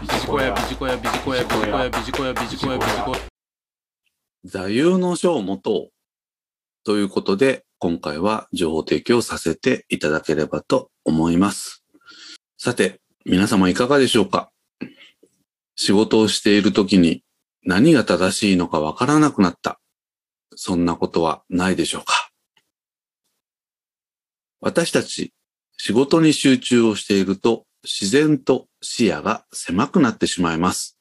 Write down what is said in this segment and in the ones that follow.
ビジコヤビジコヤビジコヤビジコヤ。ビジコヤビジコヤビジコヤ座右の書を持とうということで、今回は情報提供させていただければと思います。さて、皆様いかがでしょうか？仕事をしている時に何が正しいのかわからなくなった。そんなことはないでしょうか？私たち仕事に集中をしていると自然と視野が狭くなってしまいます。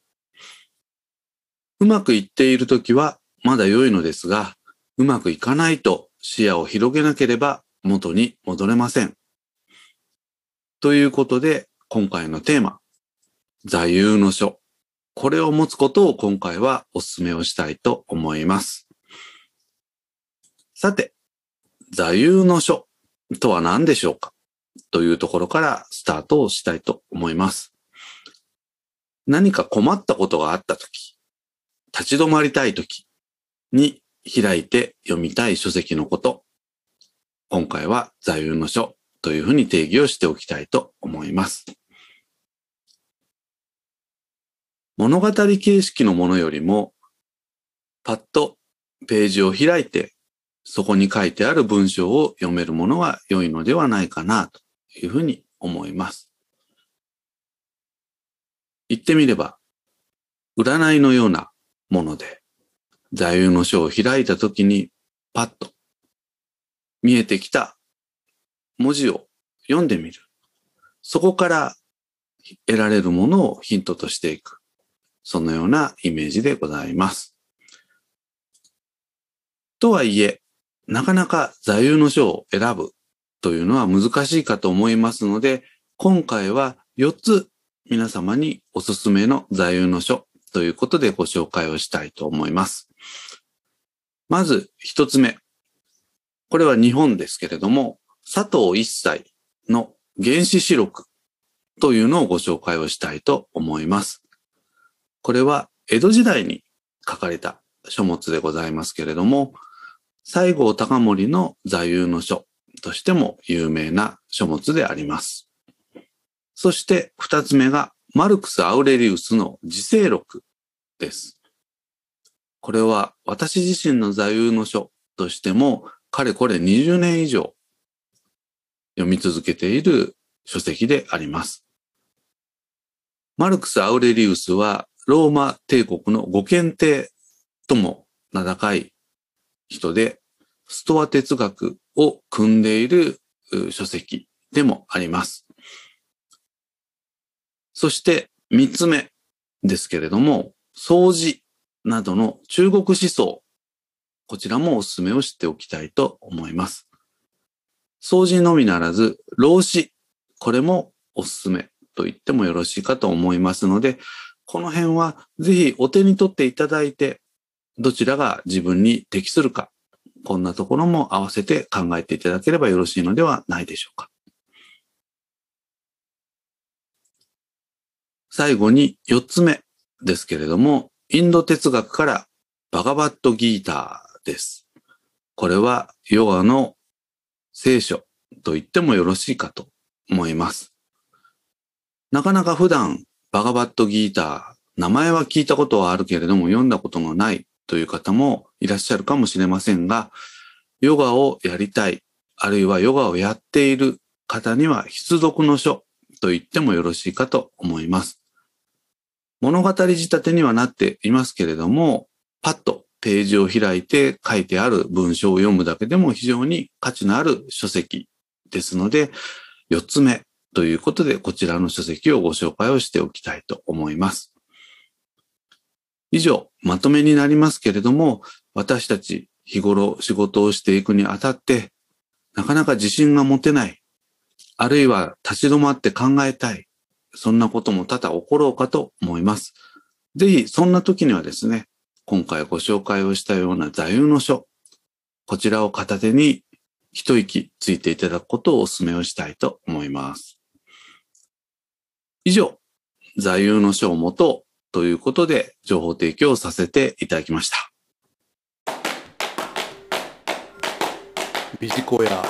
うまくいっているときはまだ良いのですが、うまくいかないと視野を広げなければ元に戻れません。ということで、今回のテーマ、座右の書。これを持つことを今回はお勧めをしたいと思います。さて、座右の書とは何でしょうか？というところからスタートをしたいと思います。何か困ったことがあったとき、立ち止まりたいときに開いて読みたい書籍のこと。今回は座右の書というふうに定義をしておきたいと思います。物語形式のものよりも、パッとページを開いて、そこに書いてある文章を読めるものが良いのではないかなというふうに思います。言ってみれば、占いのようなもので、座右の書を開いたときに、パッと見えてきた文字を読んでみる。そこから得られるものをヒントとしていく。そのようなイメージでございます。とはいえ、なかなか座右の書を選ぶというのは難しいかと思いますので、今回は4つ皆様におすすめの座右の書ということでご紹介をしたいと思います。まず1つ目。これは日本ですけれども、佐藤一切の原始史録というのをご紹介をしたいと思います。これは江戸時代に書かれた書物でございますけれども、西郷隆盛の座右の書としても有名な書物であります。そして二つ目がマルクス・アウレリウスの自世録です。これは私自身の座右の書としてもかれこれ20年以上読み続けている書籍であります。マルクス・アウレリウスはローマ帝国のご検定とも名高い人で、ストア哲学を組んでいる書籍でもあります。そして三つ目ですけれども、掃除などの中国思想、こちらもお勧めをしておきたいと思います。掃除のみならず、老子、これもおすすめと言ってもよろしいかと思いますので、この辺はぜひお手に取っていただいて、どちらが自分に適するか、こんなところも合わせて考えていただければよろしいのではないでしょうか。最後に四つ目ですけれども、インド哲学からバガバットギーターです。これはヨガの聖書と言ってもよろしいかと思います。なかなか普段バガバットギーター、名前は聞いたことはあるけれども読んだことのないという方もいらっしゃるかもしれませんが、ヨガをやりたい、あるいはヨガをやっている方には必読の書と言ってもよろしいかと思います。物語仕立てにはなっていますけれども、パッとページを開いて書いてある文章を読むだけでも非常に価値のある書籍ですので、四つ目ということでこちらの書籍をご紹介をしておきたいと思います。以上、まとめになりますけれども、私たち日頃仕事をしていくにあたって、なかなか自信が持てない、あるいは立ち止まって考えたい、そんなことも多々起ころうかと思います。ぜひ、そんな時にはですね、今回ご紹介をしたような座右の書、こちらを片手に一息ついていただくことをお勧めをしたいと思います。以上、座右の書をもとということで情報提供させていただきました。ビジコヤ